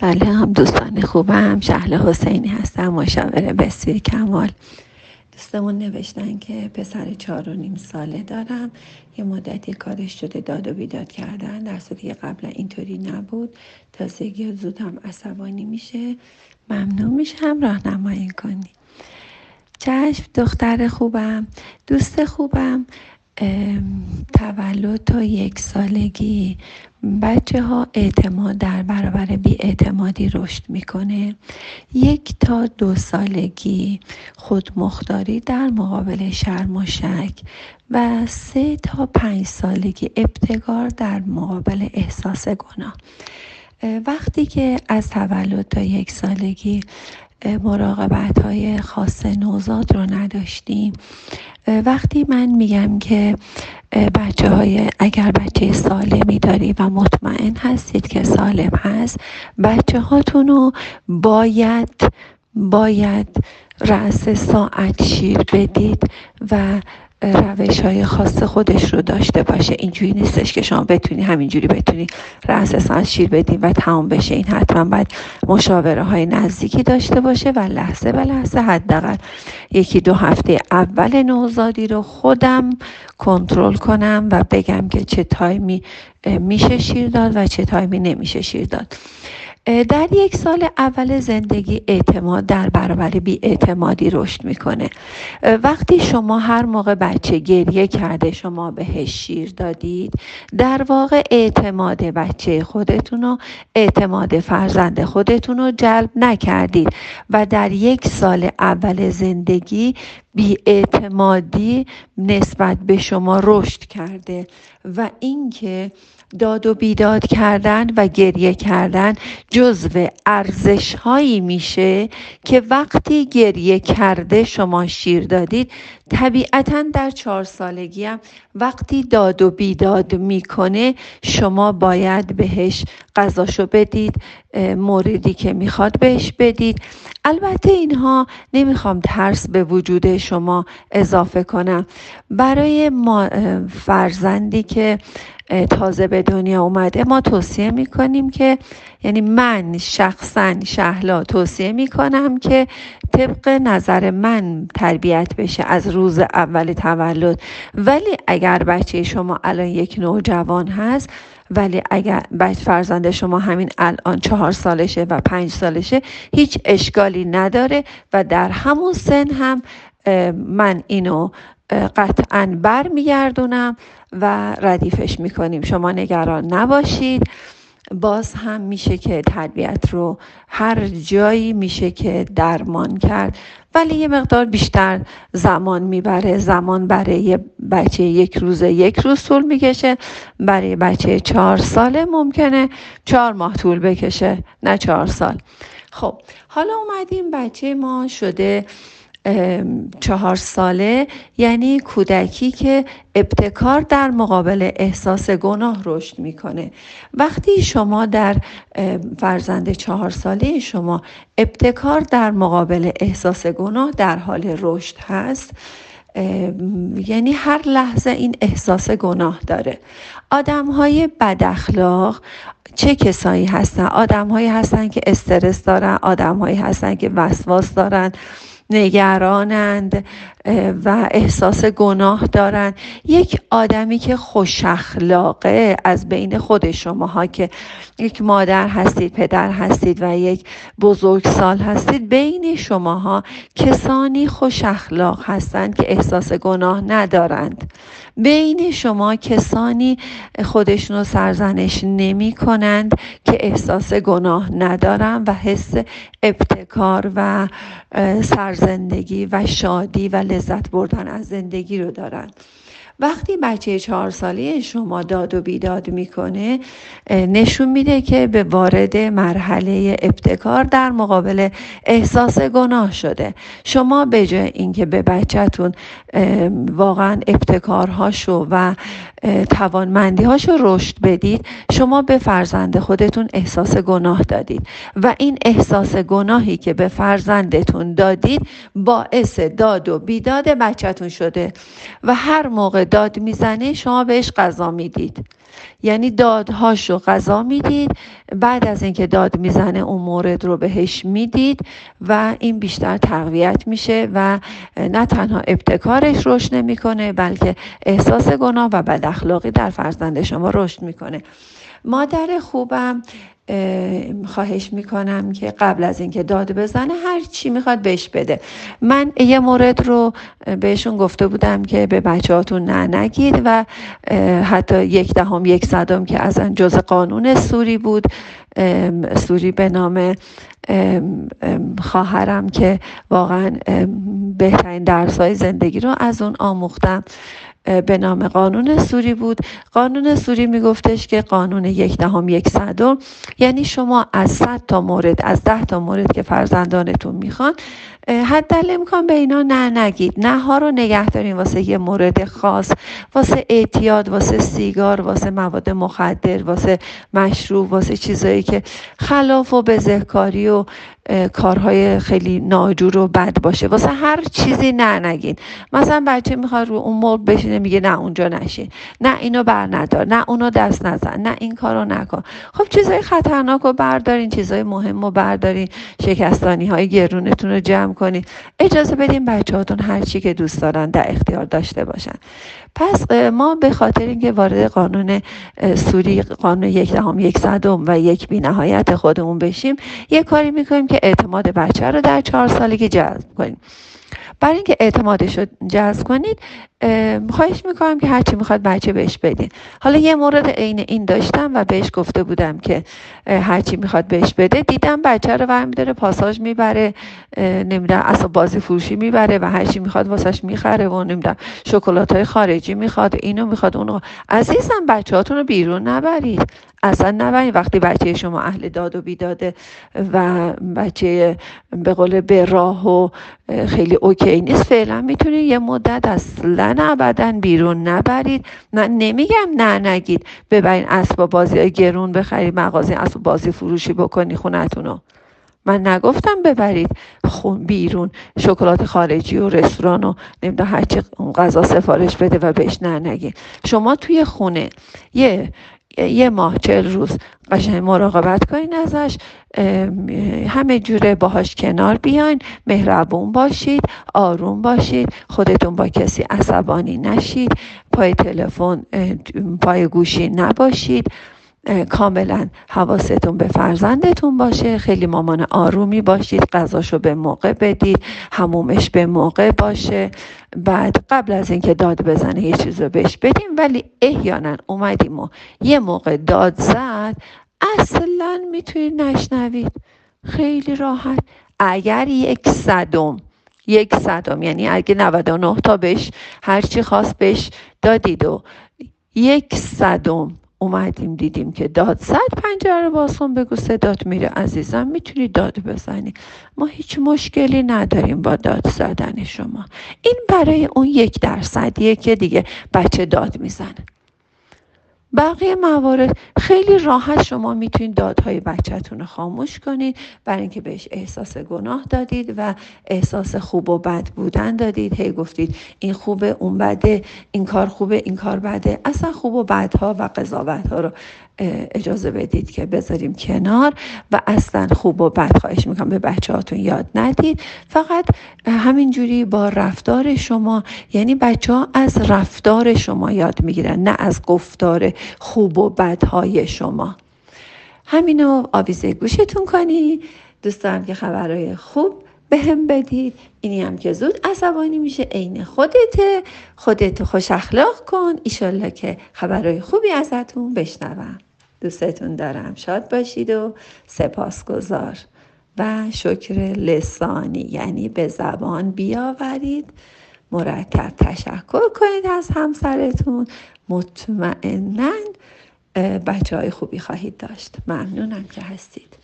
سلام دوستان خوبم شهل حسینی هستم مشاور بسیار کمال. دوستمون نوشتن که پسر چهار و نیم ساله دارم. یه مدتی کارش شده داد و بیداد کردن. در صورتی که قبلا اینطوری نبود. تازگی زود هم عصبانی میشه. ممنون میشم راهنمایی کنی. چشم دختر خوبم دوست خوبم. تولد تا یک سالگی. بچه ها اعتماد در برابر اعتمادی رشد می‌کنه. یک تا دو سالگی خودمختاری در مقابل شرم و شک و سه تا پنج سالگی ابتکار در مقابل احساس گناه. وقتی که از تولد تا یک سالگی مراقبت های خاص نوزاد رو نداشتیم. وقتی من میگم که بچه های اگر بچه سالمی داری و مطمئن هستید که سالم هست بچه هاتون رو باید باید رأس ساعت شیر بدید و روش های خاص خودش رو داشته باشه. اینجوری نیستش که شما بتونی همینجوری بتونی رأس ساعت شیر بدین و تمام بشه. این حتما باید مشاوره های نزدیکی داشته باشه و لحظه به لحظه حداقل یکی دو هفته اول نوزادی رو خودم کنترل کنم و بگم که چه تایمی میشه شیر داد و چه تایمی نمیشه شیر داد. در یک سال اول زندگی اعتماد در برابر بی اعتمادی رشد می‌کنه. وقتی شما هر موقع بچه گریه کرده شما بهش شیر دادید در واقع اعتماد بچه خودتون رو اعتماد فرزند خودتون رو جلب نکردید و در یک سال اول زندگی بی اعتمادی نسبت به شما رشد کرده. و اینکه داد و بیداد کردن و گریه کردن جزو ارزش هایی میشه که وقتی گریه کرده شما شیر دادید. طبیعتا در چهار سالگی هم وقتی داد و بیداد می‌کنه شما باید بهش غذاشو بدید موردی که می‌خواد بهش بدید. البته اینها نمی‌خوام ترس به وجود شما اضافه کنم. برای ما فرزندی که تازه به دنیا اومده ما توصیه می‌کنیم که یعنی من شخصا شهلا توصیه می‌کنم که طبق نظر من تربیت بشه از روز اول تولد. ولی اگر بچه شما الان یک نوجوان هست ولی اگر بچه فرزند شما همین الان چهار سالشه و پنج سالشه هیچ اشکالی نداره و در همون سن هم من اینو قطعا برمیگردونم. و ردیفش می‌کنیم. شما نگران نباشید. باز هم میشه که تربیت رو هر جایی میشه که درمان کرد. ولی یه مقدار بیشتر زمان می‌بره. زمان برای بچه یک روز یک روز طول می‌کشه. برای بچه چهار ساله ممکنه چهار ماه طول بکشه نه چهار سال. خب حالا اومدیم بچه ما شده چهار ساله یعنی کودکی که ابتکار در مقابل احساس گناه رشد می‌کنه. وقتی شما در فرزند چهار ساله شما ابتکار در مقابل احساس گناه در حال رشد هست یعنی هر لحظه این احساس گناه داره. آدم های بد اخلاق چه کسایی هستن؟ آدم هایی هستن که استرس دارن آدم هایی هستن که وسواس دارن. نگرانند. و احساس گناه دارند یک آدمی که خوش اخلاقه از بین خود شماها که یک مادر هستید پدر هستید و یک بزرگسال هستید بین شماها کسانی خوش اخلاق هستند که احساس گناه ندارند. بین شما کسانی خودشون رو سرزنش نمی کنند که احساس گناه ندارن و حس ابتکار و سرزندگی و شادی و لذت بردن از زندگی رو دارن. وقتی بچه چهار ساله شما داد و بیداد می‌کنه نشون میده که به وارد مرحله ابتکار در مقابل احساس گناه شده. شما به جای اینکه به بچهتون واقعا ابتکارهاشو و توانمندیهاشو رشد بدید شما به فرزند خودتون احساس گناه دادید. و این احساس گناهی که به فرزندتون دادید باعث داد و بیداد بچهتون شده. و هر موقع داد می‌زنه شما بهش غذا می‌دید. یعنی دادهاش رو غذا می‌دید بعد از اینکه داد می‌زنه اون مورد رو بهش می‌دید و این بیشتر تقویت میشه و نه تنها ابتکارش رشد نمی‌کنه بلکه احساس گناه و بد اخلاقی در فرزند شما رشد می‌کنه. مادر خوبم خواهش می‌کنم که قبل از اینکه داد بزنه هر چی می‌خواد بهش بده. من یه مورد رو بهشون گفته بودم که به بچه هاتون نه نگید و حتی یک دهم یک صدم که از جز قانون سوری بود. سوری به نام خواهرم که واقعا بهترین درس های زندگی رو از اون آموختم. به نام قانون سوری بود. قانون سوری میگفتش که قانون یک دهم یک صدم یعنی شما از صد تا مورد از ده تا مورد که فرزندانتون می‌خوان حد امکان به اینا نه نگید. نه ها رو نگه دارین واسه یه مورد خاص واسه اعتیاد واسه سیگار واسه مواد مخدر واسه مشروب واسه چیزایی که خلاف و بزهکاری و کارهای خیلی ناجور و بد باشه. واسه هر چیزی نه نگین مثلا بچه می‌خواد رو اون مرغ بشینه میگه نه اونجا نشین. نه اینو بر ندار نه اونو دست نزن نه این کارو نکن. خب چیزای خطرناک رو بردارین چیزای مهم رو بردارین. شکستانی های گرونتون رو جمع کنین اجازه بدین بچه هاتون هر چی که دوست دارن در اختیار داشته باشن. پس ما به خاطر اینکه وارد قانون سوری قانون یک دهم یک صدم و یک بی نهایت خودمون بشیم یه کاری می‌کنیم که اعتماد بچه رو در چهار سالگی جذب کنیم. برای اینکه اعتمادش رو جذب کنید خواهش می‌کنم که هرچی می‌خواد بچه بهش بدین. حالا یه مورد عین این داشتم و بهش گفته بودم که هرچی می‌خواد بهش بده دیدم بچه رو برمی داره پاساژ می‌بره نمی‌دونم اصلا بازی فروشی می‌بره و هرچی می‌خواد واسش می‌خره و نمی‌دونم شکلات های خارجی می‌خواد اینو می‌خواد اونو. عزیزم بچه هاتون رو بیرون نبرید. اصلا نبرید. وقتی بچه شما اهل داد و بیداده و بچه به قول به راه و خیلی اوکی نیست فعلا می‌تونید یه مدت اصلا ابدا بیرون نبرید. من نمیگم نه نگید. ببرین اسباب بازی گرون بخرید مغازه اسباب بازی فروشی بکنی خونتونو. من نگفتم ببرید خون بیرون. شکلات خارجی و رستوران و نمی‌دونم هرچی غذا سفارش بده و بهش نه نگید. شما توی خونه یه یه ماه چل روز قشنگ مراقبت کنین ازش. همه جوره باهاش کنار بیاین مهربون باشید آروم باشید خودتون با کسی عصبانی نشید پای تلفن پای گوشی نباشید. کاملا حواستون به فرزندتون باشه. خیلی مامان آرومی باشید غذاشو به موقع بدید همومش به موقع باشه. بعد قبل از اینکه داد بزنه یه چیز رو بهش بدیم ولی احیانا اومدیم و یه موقع داد زد اصلا می‌تونید نشنوید. خیلی راحت. اگر یک صدم یک صدم یعنی اگه 99 تا بهش هرچی خواست بهش دادید و یک صدم اومدیم دیدیم که داد زد پنجره رو باز بگو صدات میره. عزیزم می‌تونی داد بزنی؟ ما هیچ مشکلی نداریم با داد زدن شما. این برای اون یک درصدیه که دیگه بچه داد می‌زنه. بقیه موارد خیلی راحت شما می‌تونید دادهای بچهتون رو خاموش کنید. برای اینکه بهش احساس گناه دادید و احساس خوب و بد بودن دادید. هی گفتید این خوبه اون بده این کار خوبه این کار بده. اصلا خوب و بدها و قضاوت ها رو اجازه بدید که بذاریم کنار و اصلا خوب و بد خواهش می‌کنم به بچه هاتون یاد ندید. فقط همینجوری با رفتار شما یعنی بچه ها از رفتار شما یاد می‌گیرن نه از گفتار خوب و بدهای شما. همینو آویزه گوشتون کنی. دوست دارم که خبرهای خوب به هم بدید. اینی هم که زود عصبانی میشه. عین خودته. خودت خوش اخلاق کن. ایشالله که خبرهای خوبی ازتون بشنوم. دوستتون دارم. شاد باشید و سپاسگزار و شکر لسانی. یعنی به زبان بیاورید. مرتب تشکر کنید از همسرتون. مطمئنا بچه های خوبی خواهید داشت. ممنونم که هستید.